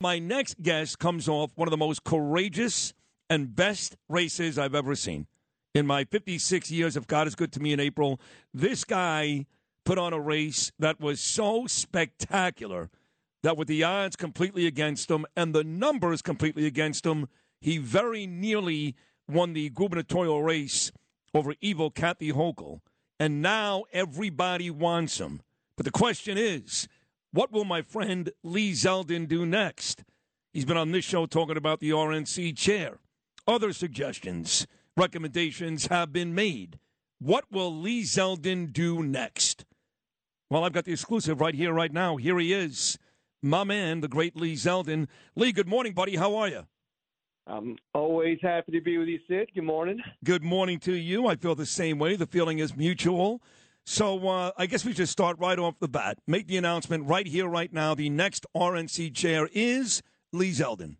My next guest comes off one of the most courageous and best races I've ever seen. In my 56 years, if God is good to me in April, this guy put on a race that was so spectacular that with the odds completely against him and the numbers completely against him, he very nearly won the gubernatorial race over evil Kathy Hochul. And now everybody wants him. But the question is, what will my friend Lee Zeldin do next? He's been on this show talking about the RNC chair. Other suggestions, recommendations have been made. What will Lee Zeldin do next? Well, I've got the exclusive right here, right now. Here he is, my man, the great Lee Zeldin. Lee, good morning, buddy. How are you? I'm always happy to be with you, Sid. Good morning. Good morning to you. I feel the same way. The feeling is mutual. So uh, I guess we should start right off the bat. Make the announcement right here, right now. The next RNC chair is Lee Zeldin.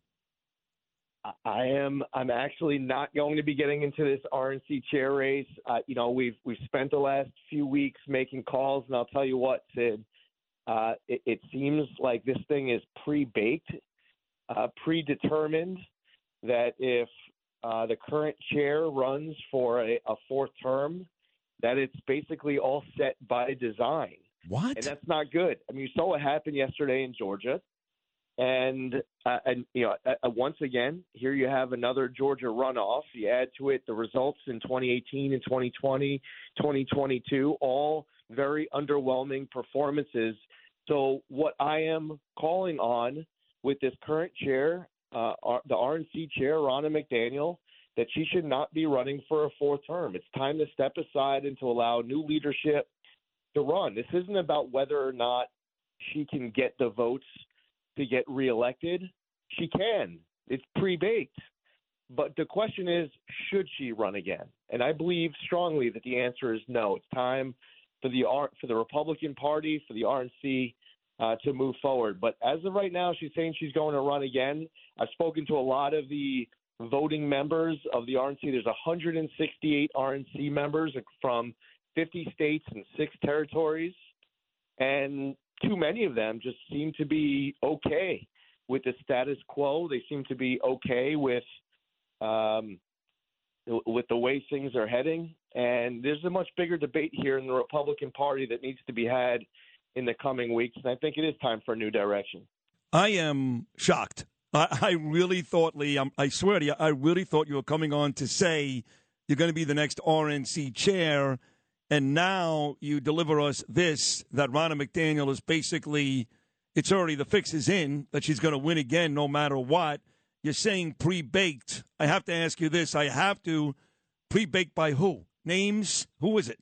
I am. I'm actually not going to be getting into this RNC chair race. Uh, you know, we've we've spent the last few weeks making calls, and I'll tell you what, Sid. Uh, it, it, seems like this thing is pre-baked, uh, predetermined. That if uh, the current chair runs for a, a fourth term, that it's basically all set by design. What? And that's not good. I mean, you saw what happened yesterday in Georgia, and uh, and you know, uh, once again, here you have another Georgia runoff. You add to it the results in 2018 and 2020, 2022, all very underwhelming performances. So what I am calling on with this current chair, uh, the RNC chair, Ronna McDaniel, that she should not be running for a fourth term. It's time to step aside and to allow new leadership to run. This isn't about whether or not she can get the votes to get reelected. She can. It's pre-baked. But the question is, should she run again? And I believe strongly that the answer is no. It's time for the R for the Republican Party, for the RNC, uh, to move forward. But as of right now, she's saying she's going to run again. I've spoken to a lot of the voting members of the RNC. There's 168 RNC members from 50 states and six territories, and too many of them just seem to be okay with the status quo. They seem to be okay with um, with the way things are heading. And there's a much bigger debate here in the Republican Party that needs to be had in the coming weeks. And I think it is time for a new direction. I am shocked I, I really thought, Lee, I'm, I swear to you, I really thought you were coming on to say you're going to be the next RNC chair, and now you deliver us this that Ronna McDaniel is basically, it's already the fix is in that she's going to win again no matter what. You're saying pre baked. I have to ask you this. I have to. Pre baked by who? Names? Who is it?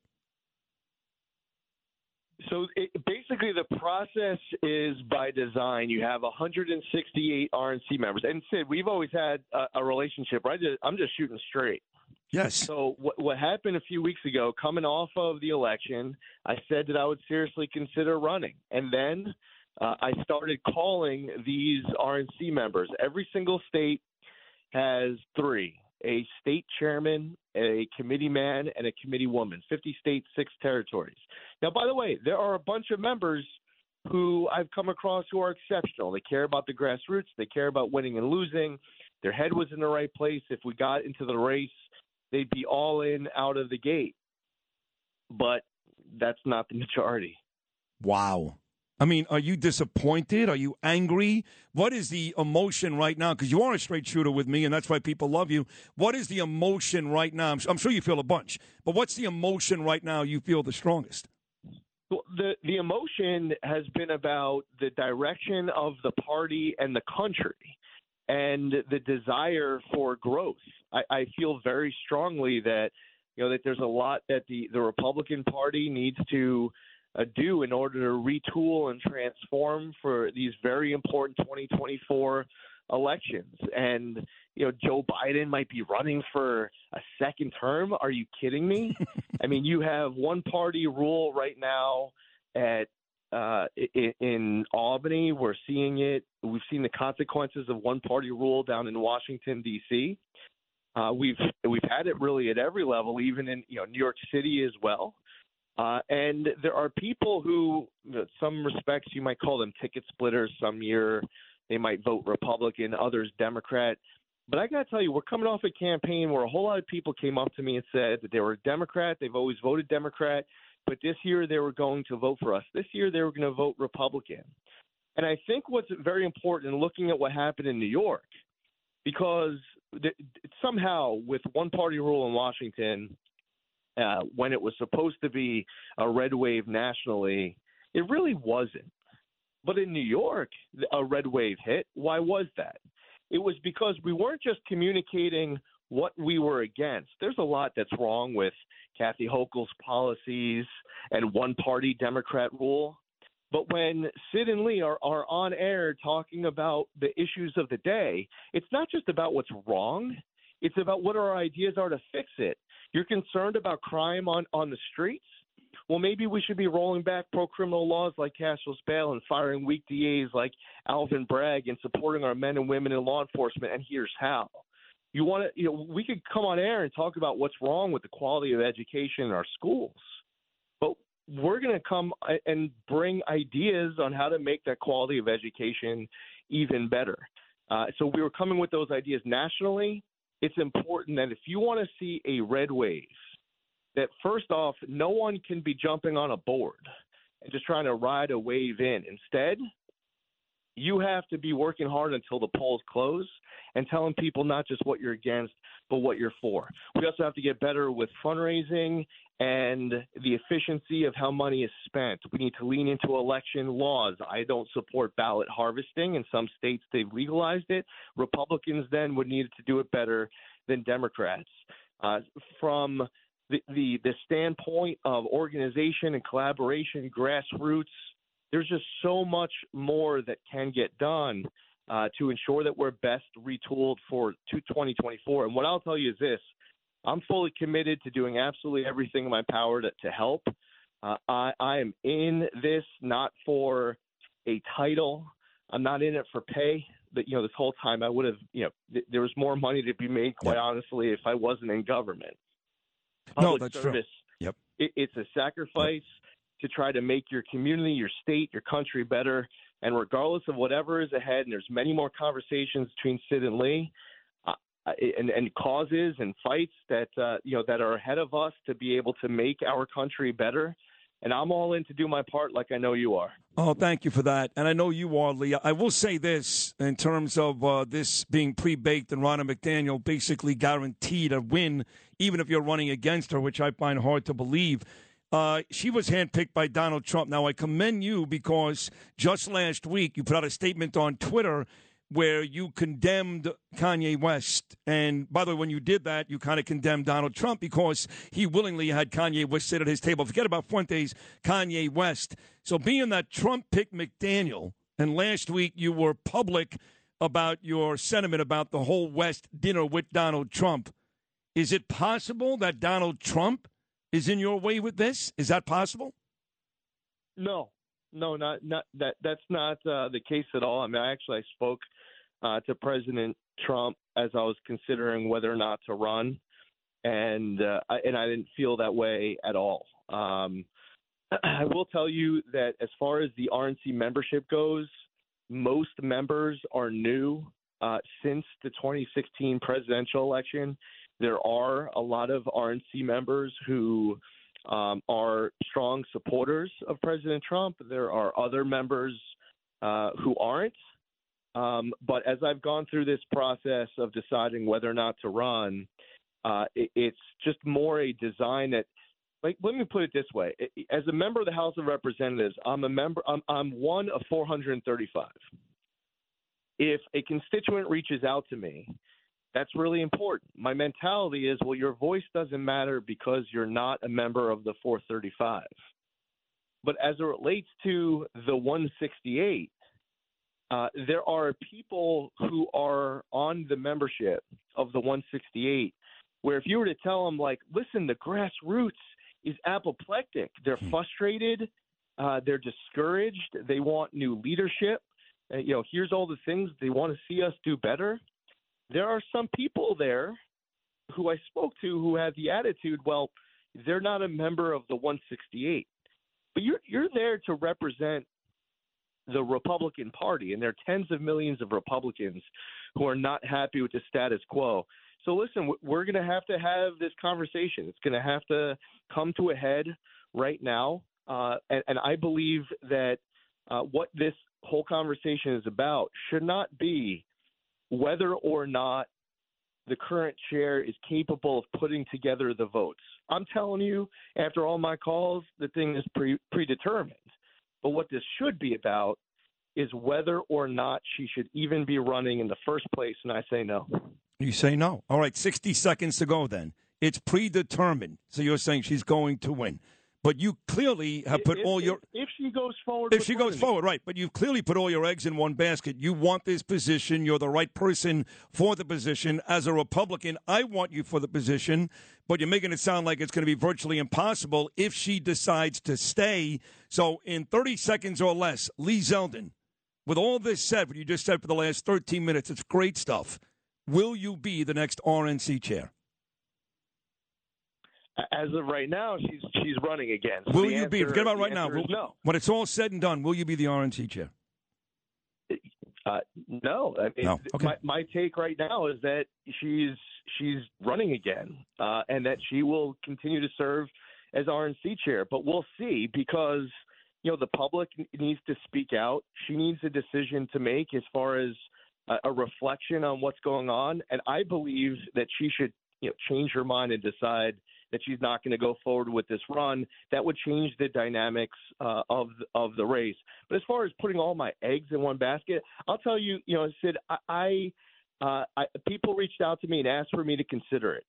So it, basically, the process is by design. You have 168 RNC members, and Sid, we've always had a, a relationship. Right? I'm just shooting straight. Yes. So what, what happened a few weeks ago, coming off of the election, I said that I would seriously consider running, and then uh, I started calling these RNC members. Every single state has three a state chairman, a committee man, and a committee woman. 50 states, six territories. Now, by the way, there are a bunch of members who I've come across who are exceptional. They care about the grassroots, they care about winning and losing. Their head was in the right place. If we got into the race, they'd be all in out of the gate. But that's not the majority. Wow. I mean, are you disappointed? Are you angry? What is the emotion right now? Because you are a straight shooter with me, and that's why people love you. What is the emotion right now? I'm sure you feel a bunch, but what's the emotion right now you feel the strongest? Well, the the emotion has been about the direction of the party and the country, and the desire for growth. I, I feel very strongly that you know that there's a lot that the the Republican Party needs to do in order to retool and transform for these very important 2024 elections. And you know, Joe Biden might be running for a second term. Are you kidding me? I mean, you have one party rule right now at uh, in, in Albany. We're seeing it. We've seen the consequences of one party rule down in Washington D.C. Uh, we've we've had it really at every level, even in you know New York City as well. Uh, and there are people who, in some respects, you might call them ticket splitters. Some year they might vote Republican, others Democrat. But I got to tell you, we're coming off a campaign where a whole lot of people came up to me and said that they were Democrat. They've always voted Democrat, but this year they were going to vote for us. This year they were going to vote Republican. And I think what's very important in looking at what happened in New York, because somehow with one party rule in Washington, uh, when it was supposed to be a red wave nationally, it really wasn't. But in New York, a red wave hit. Why was that? It was because we weren't just communicating what we were against. There's a lot that's wrong with Kathy Hochul's policies and one party Democrat rule. But when Sid and Lee are, are on air talking about the issues of the day, it's not just about what's wrong, it's about what our ideas are to fix it. You're concerned about crime on, on the streets? Well, maybe we should be rolling back pro criminal laws like cashless bail and firing weak DAs like Alvin Bragg and supporting our men and women in law enforcement. And here's how. You want to, you know, we could come on air and talk about what's wrong with the quality of education in our schools, but we're going to come and bring ideas on how to make that quality of education even better. Uh, so we were coming with those ideas nationally. It's important that if you want to see a red wave, that first off, no one can be jumping on a board and just trying to ride a wave in. Instead, you have to be working hard until the polls close and telling people not just what you're against, but what you're for. We also have to get better with fundraising and the efficiency of how money is spent. We need to lean into election laws. I don't support ballot harvesting. In some states, they've legalized it. Republicans then would need to do it better than Democrats. Uh, from the, the, the standpoint of organization and collaboration, grassroots, there's just so much more that can get done uh, to ensure that we're best retooled for 2024. And what I'll tell you is this I'm fully committed to doing absolutely everything in my power to, to help. Uh, I, I am in this not for a title. I'm not in it for pay. But you know, this whole time I would have, you know, th- there was more money to be made, quite honestly, if I wasn't in government. Public no, that's service, true. Yep. It, it's a sacrifice. Yep to try to make your community, your state, your country better. And regardless of whatever is ahead, and there's many more conversations between Sid and Lee, uh, and, and causes and fights that uh, you know that are ahead of us to be able to make our country better. And I'm all in to do my part, like I know you are. Oh, thank you for that. And I know you are, Lee. I will say this in terms of uh, this being pre baked and Ronna McDaniel basically guaranteed a win, even if you're running against her, which I find hard to believe. Uh, she was handpicked by Donald Trump. Now, I commend you because just last week you put out a statement on Twitter where you condemned Kanye West. And by the way, when you did that, you kind of condemned Donald Trump because he willingly had Kanye West sit at his table. Forget about Fuentes, Kanye West. So, being that Trump picked McDaniel, and last week you were public about your sentiment about the whole West dinner with Donald Trump, is it possible that Donald Trump is in your way with this? Is that possible? No, no, not not that. That's not uh, the case at all. I mean, I actually I spoke uh, to President Trump as I was considering whether or not to run, and uh, I, and I didn't feel that way at all. Um, I will tell you that as far as the RNC membership goes, most members are new uh, since the 2016 presidential election. There are a lot of RNC members who um, are strong supporters of President Trump. There are other members uh, who aren't. Um, but as I've gone through this process of deciding whether or not to run, uh, it, it's just more a design that, like, let me put it this way: as a member of the House of Representatives, I'm a member. I'm, I'm one of 435. If a constituent reaches out to me that's really important. My mentality is well, your voice doesn't matter because you're not a member of the 435. But as it relates to the 168, uh, there are people who are on the membership of the 168 where if you were to tell them, like, listen, the grassroots is apoplectic, they're hmm. frustrated, uh, they're discouraged, they want new leadership. Uh, you know, here's all the things they want to see us do better. There are some people there who I spoke to who had the attitude, well, they're not a member of the 168, but you're you're there to represent the Republican Party, and there are tens of millions of Republicans who are not happy with the status quo. So listen, we're going to have to have this conversation. It's going to have to come to a head right now, uh, and, and, I believe that uh, what this whole conversation is about should not be whether or not the current chair is capable of putting together the votes. I'm telling you, after all my calls, the thing is pre- predetermined. But what this should be about is whether or not she should even be running in the first place, and I say no. You say no. All right, 60 seconds to go then. It's predetermined. So you're saying she's going to win. But you clearly have put if, all your. If she goes forward. If she goes forward, right. But you've clearly put all your eggs in one basket. You want this position. You're the right person for the position. As a Republican, I want you for the position. But you're making it sound like it's going to be virtually impossible if she decides to stay. So in 30 seconds or less, Lee Zeldin, with all this said, what you just said for the last 13 minutes, it's great stuff. Will you be the next RNC chair? As of right now, she's she's running again. So will you be? Forget about right now. Will, no. When it's all said and done, will you be the RNC chair? Uh, no. I mean, no. Okay. my, my take right now is that she's she's running again, uh, and that she will continue to serve as RNC chair. But we'll see because you know the public needs to speak out. She needs a decision to make as far as a, a reflection on what's going on, and I believe that she should you know change her mind and decide that she's not going to go forward with this run. That would change the dynamics uh, of of the race. But as far as putting all my eggs in one basket, I'll tell you, you know, Sid, I, I, uh, I people reached out to me and asked for me to consider it.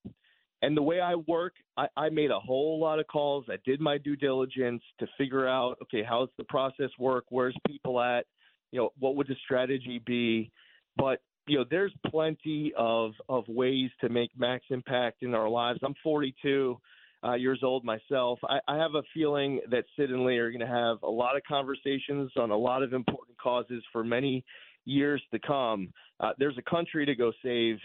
And the way I work, I, I made a whole lot of calls. I did my due diligence to figure out, okay, how's the process work? Where's people at? You know, what would the strategy be? But you know, there's plenty of of ways to make max impact in our lives. I'm 42 uh, years old myself. I, I have a feeling that Sid and Lee are going to have a lot of conversations on a lot of important causes for many years to come. Uh, there's a country to go save,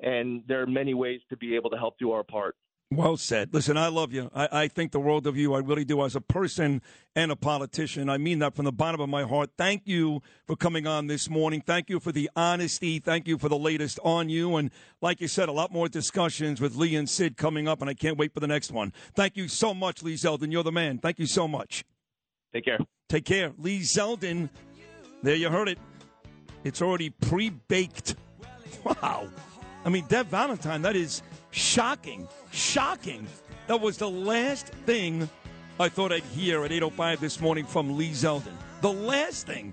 and there are many ways to be able to help do our part. Well said. Listen, I love you. I, I, think the world of you. I really do as a person and a politician. I mean that from the bottom of my heart. Thank you for coming on this morning. Thank you for the honesty. Thank you for the latest on you. And like you said, a lot more discussions with Lee and Sid coming up, and I can't wait for the next one. Thank you so much, Lee Zeldin. You're the man. Thank you so much. Take care. Take care. Lee Zeldin. There you heard it. It's already pre baked. Wow. I mean, Deb Valentine, that is shocking. Shocking. That was the last thing I thought I'd hear at 8.05 this morning from Lee Zeldin. The last thing.